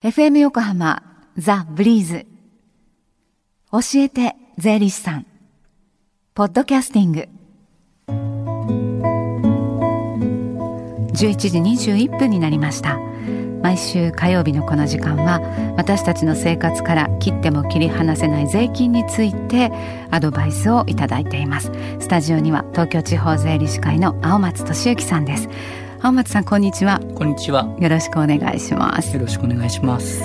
FM 横浜ザ・ブリーズ。教えて税理士さん。ポッドキャスティング。11時21分になりました。毎週火曜日のこの時間は私たちの生活から切っても切り離せない税金についてアドバイスをいただいています。スタジオには東京地方税理士会の青松俊之さんです。青松さんこんにちは。こんにちは。よろしくお願いします。よろしくお願いします。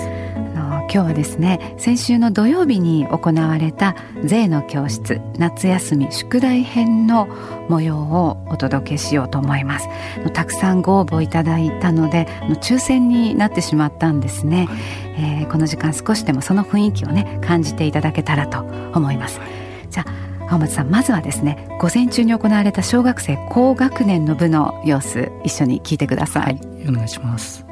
今日はですね先週の土曜日に行われた税の教室夏休み宿題編の模様をお届けしようと思います。たくさんご応募いただいたので抽選になってしまったんですね、えー、この時間少しでもその雰囲気をね感じていただけたらと思います。じゃあ青松さんまずはですね午前中に行われた小学生高学年の部の様子一緒に聞いてください、はい、お願いします。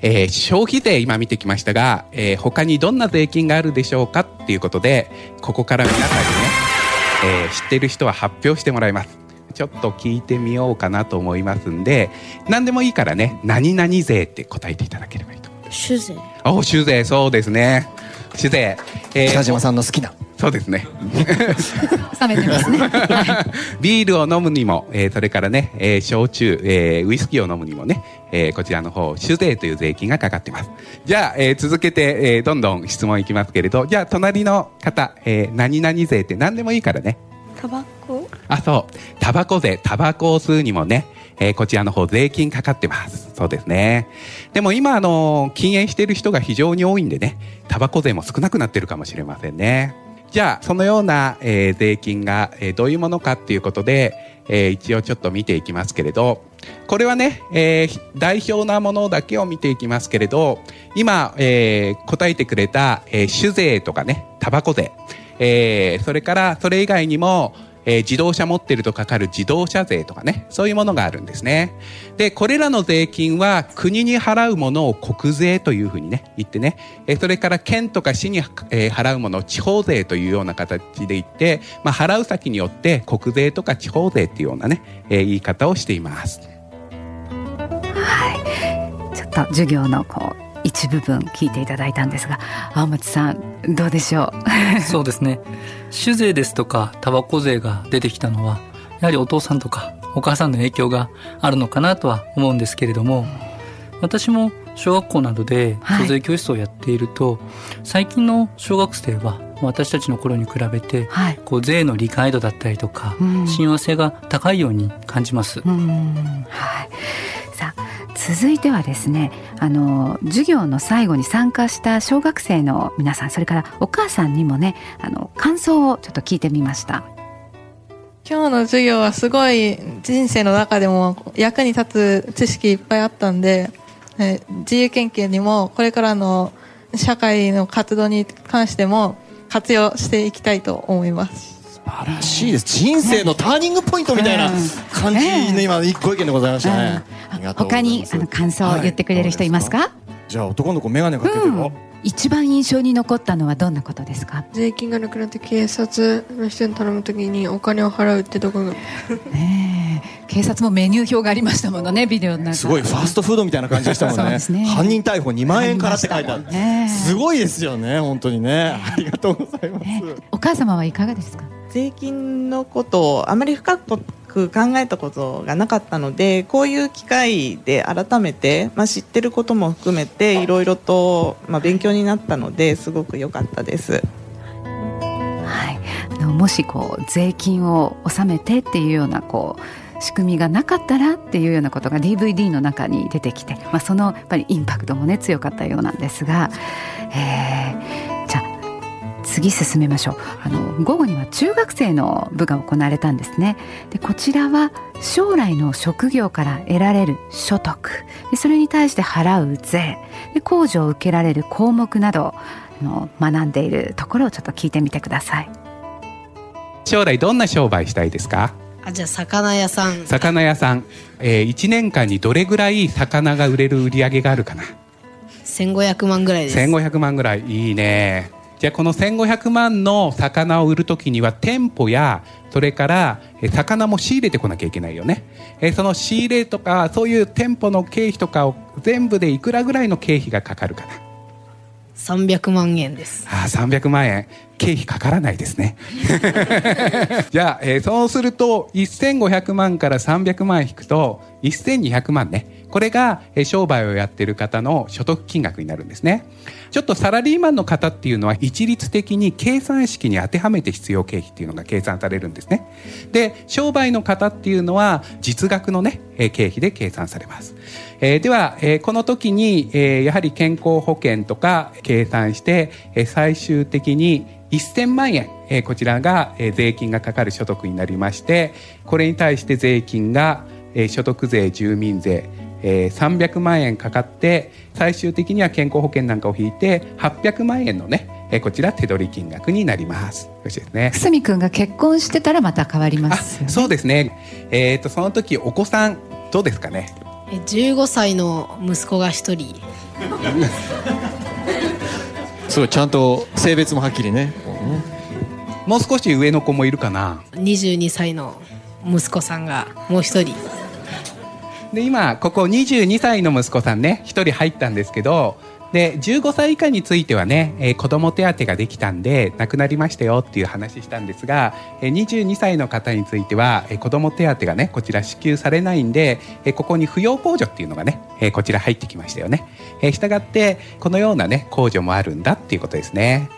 えー、消費税今見てきましたが、えー、他にどんな税金があるでしょうかっていうことでここから皆さんにね、えー、知ってる人は発表してもらいます。ちょっと聞いてみようかなと思いますんで何でもいいからね何々税って答えていただければいいと思います。酒税。お酒税そうですね酒税、えー、北島さんの好きなそうですね。冷めてますね。ビールを飲むにも、えー、それからね、えー、焼酎、えー、ウイスキーを飲むにもね、えー、こちらの方、酒税という税金がかかっています。じゃあ、えー、続けて、えー、どんどん質問いきますけれど、じゃあ、隣の方、えー、何々税って何でもいいからね。タバコ？あ、そう。タバコ税、タバコを吸うにもね、えー、こちらの方税金かかってます。そうですね。でも今、あの、禁煙している人が非常に多いんでね、タバコ税も少なくなってるかもしれませんね。じゃあそのような、えー、税金が、えー、どういうものかっていうことで、えー、一応ちょっと見ていきますけれどこれはね、えー、代表なものだけを見ていきますけれど今、えー、答えてくれた、えー、酒税とかねタバコ税、えー、それからそれ以外にもえー、自動車持ってるとかかる自動車税とかね。そういうものがあるんですね。でこれらの税金は国に払うものを国税というふうにね言ってね、えー、それから県とか市に、えー、払うものを地方税というような形で言って、まあ、払う先によって国税とか地方税っていうようなね、えー、言い方をしています。はい。ちょっと授業のこう一部分聞いていただいたんですが青松さんどうでしょう？そうですね。酒税ですとかタバコ税が出てきたのはやはりお父さんとかお母さんの影響があるのかなとは思うんですけれども私も小学校などで租税教室をやっていると、はい、最近の小学生は私たちの頃に比べて、はい、こう税の理解度だったりとか、親和性が高いように感じます。はい、さあ続いてはですねあの授業の最後に参加した小学生の皆さんそれからお母さんにもねあの感想をちょっと聞いてみました。今日の授業はすごい人生の中でも役に立つ知識いっぱいあったんで自由研究にもこれからの社会の活動に関しても活用していきたいと思います。晴らしいです。人生のターニングポイントみたいな感じの今一個意見でございましたね、他にあの感想を言ってくれる人いますか、じゃあ男の子眼鏡かけてる、一番印象に残ったのはどんなことですか？税金がなくなって警察の人に頼むときにお金を払うってところね警察もメニュー表がありましたものねビデオの中。すごいファーストフードみたいな感じでしたもんね。ね、犯人逮捕2万円からって書いてある、ね、すごいですよね本当にね。ありがとうございます、お母様はいかがですか？税金のことをあまり深く考えたことがなかったのでこういう機会で改めて、まあ、知ってることも含めていろいろと、まあ、勉強になったのですごく良かったです。はい、あのもしこう税金を納めてっていうようなこう仕組みがなかったらっていうようなことが DVD の中に出てきて、まあ、そのやっぱりインパクトもね強かったようなんですが、えー、次進めましょう。あの午後には中学生の部が行われたんですね。でこちらは将来の職業から得られる所得。でそれに対して払う税。で控除を受けられる項目などの学んでいるところをちょっと聞いてみてください。将来どんな商売したいですか？あじゃあ魚屋さん。魚屋さん、えー、1年間にどれぐらい魚が売れる売り上げがあるかな？1500万ぐらいです。1500万ぐらい。いいねじゃあこの1500万の魚を売るときには店舗やそれから魚も仕入れてこなきゃいけないよね。その仕入れとかそういう店舗の経費とかを全部でいくらぐらいの経費がかかるかな。300万円です。ああ300万円。経費かからないですね。じゃあ、えー、そうすると1500万から300万引くと1200万ねこれが商売をやってる方の所得金額になるんですね。ちょっとサラリーマンの方っていうのは一律的に計算式に当てはめて必要経費っていうのが計算されるんですね。で商売の方っていうのは実額のね経費で計算されます、えー、では、えー、この時に、えー、やはり健康保険とか計算して、えー、最終的に1000万円、えー、こちらが、えー、税金がかかる所得になりましてこれに対して税金が、えー、所得税住民税えー、300万円かかって最終的には健康保険なんかを引いて800万円のね、えー、こちら手取り金額になります。よろしいですね。久美君が結婚してたらまた変わります、ね、そうですね。えっ、ー、とその時お子さんどうですかね？15歳の息子が一人。すごいちゃんと性別もはっきりね。もう少し上の子もいるかな？22歳の息子さんがもう一人で今ここ22歳の息子さんね1人入ったんですけどで15歳以下についてはね、えー、子ども手当ができたんで亡くなりましたよっていう話したんですが、えー、22歳の方については、えー、子ども手当がねこちら支給されないんで、えー、ここに扶養控除っていうのがね、えー、こちら入ってきましたよね。えー、したがってこのようなね控除もあるんだっていうことですね。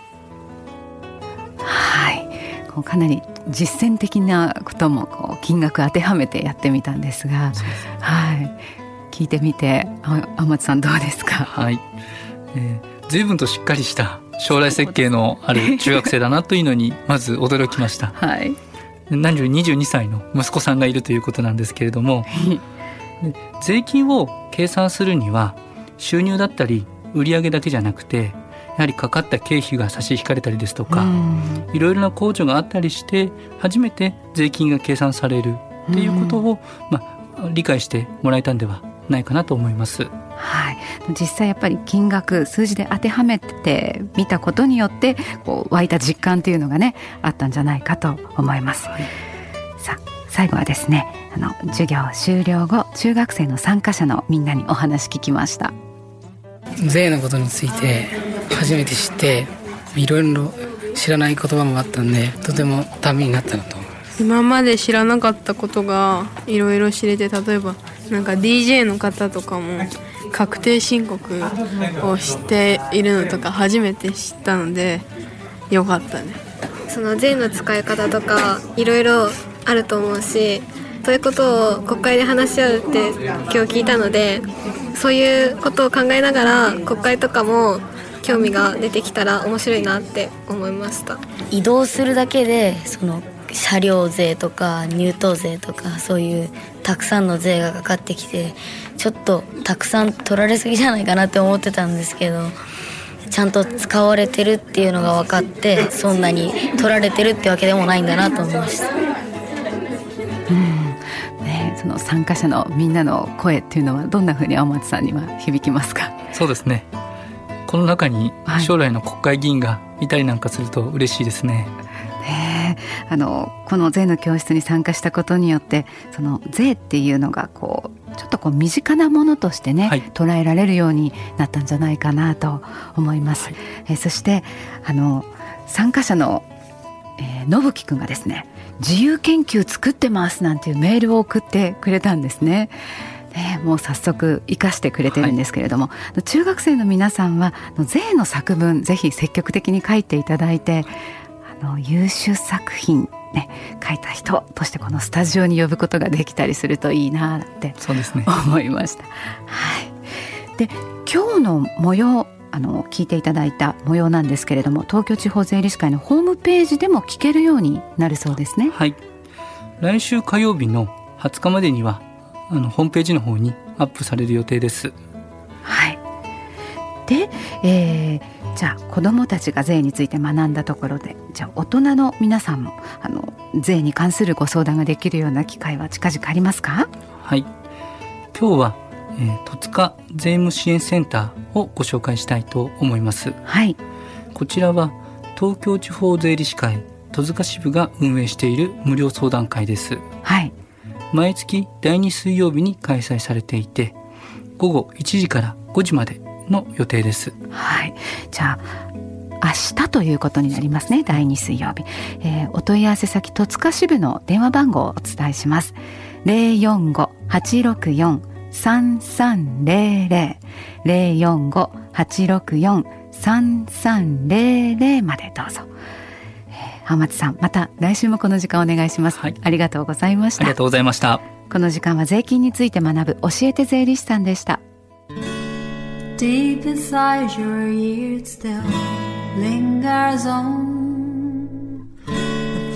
はいこうかなり実践的なこともこう金額当てはめてやってみたんですが、はい聞いてみて天松さんどうですか？はい、えー、随分としっかりした将来設計のある中学生だなというのにまず驚きました。はい。何より22歳の息子さんがいるということなんですけれども、税金を計算するには収入だったり売上だけじゃなくてやはりかかった経費が差し引かれたりですとか、いろいろな控除があったりして初めて税金が計算されるっていうことを、まあ、理解してもらえたんではないかなと思います。はい、実際やっぱり金額数字で当てはめてみたことによってこう湧いた実感っていうのがねあったんじゃないかと思います。はい、さあ最後はですねあの授業終了後中学生の参加者のみんなにお話聞きました。税のことについて初めて知っていろいろ知らない言葉もあったんでとてもためになったなと。思います今まで知らなかったことがいろいろ知れて例えばなんか DJ の方とかも確定申告をしているのとか初めて知ったのでよかったね。その税の使い方とかいろいろあると思うしそういうことを国会で話し合うって今日聞いたのでそういうことを考えながら国会とかも興味が出てきたら面白いなって思いました移動するだけでその車両税とか入湯税とかそういうたくさんの税がかかってきてちょっとたくさん取られすぎじゃないかなって思ってたんですけどちゃんと使われてるっていうのが分かってそんなに取られてるってわけでもないんだなと思いました。その参加者のみんなの声っていうのはどんなふうに青松さんには響きますか？そうですね。この中に将来の国会議員がいたりなんかすると嬉しいですね。ねあのこの税の教室に参加したことによってその税っていうのがこうちょっとこう身近なものとしてね、はい、捉えられるようになったんじゃないかなと思います。はい、えそしてあの参加者の、えー、信樹くんがですね自由研究作ってますなんていうメールを送ってくれたんですね。ね、もう早速生かしてくれてるんですけれども、はい、中学生の皆さんは税の作文ぜひ積極的に書いていただいてあの優秀作品ね、書いた人としてこのスタジオに呼ぶことができたりするといいなって思いました。ね、はい、で今日の模様あの聞いていただいた模様なんですけれども東京地方税理士会のホームページでも聞けるようになるそうですね。はい来週火曜日の20日までにはあのホームページの方にアップされる予定です。はいで、えー、じゃあ子どもたちが税について学んだところでじゃあ大人の皆さんもあの税に関するご相談ができるような機会は近々ありますか？はい今日は、えー、戸塚税務支援センターをご紹介したいと思います。はい。こちらは東京地方税理士会戸塚支部が運営している無料相談会です。はい。毎月第2水曜日に開催されていて午後1時から5時までの予定です。はい。じゃあ明日ということになりますね第2水曜日、えー、お問い合わせ先戸塚支部の電話番号をお伝えします。045-864-3300 045-864-3300までどうぞ。浜松さんまた来週もこの時間お願いします、はい、ありがとうございました。ありがとうございました。この時間は税金について学ぶ教えて税理士さんでした。Deep inside your ears still lingers on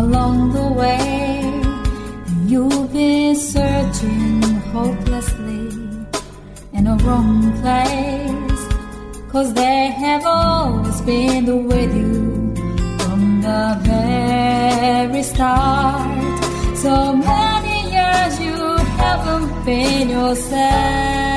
along the way. You've been searching hopelessly in a wrong place. Cause they have always been with you from the very start. So many years you haven't been yourself.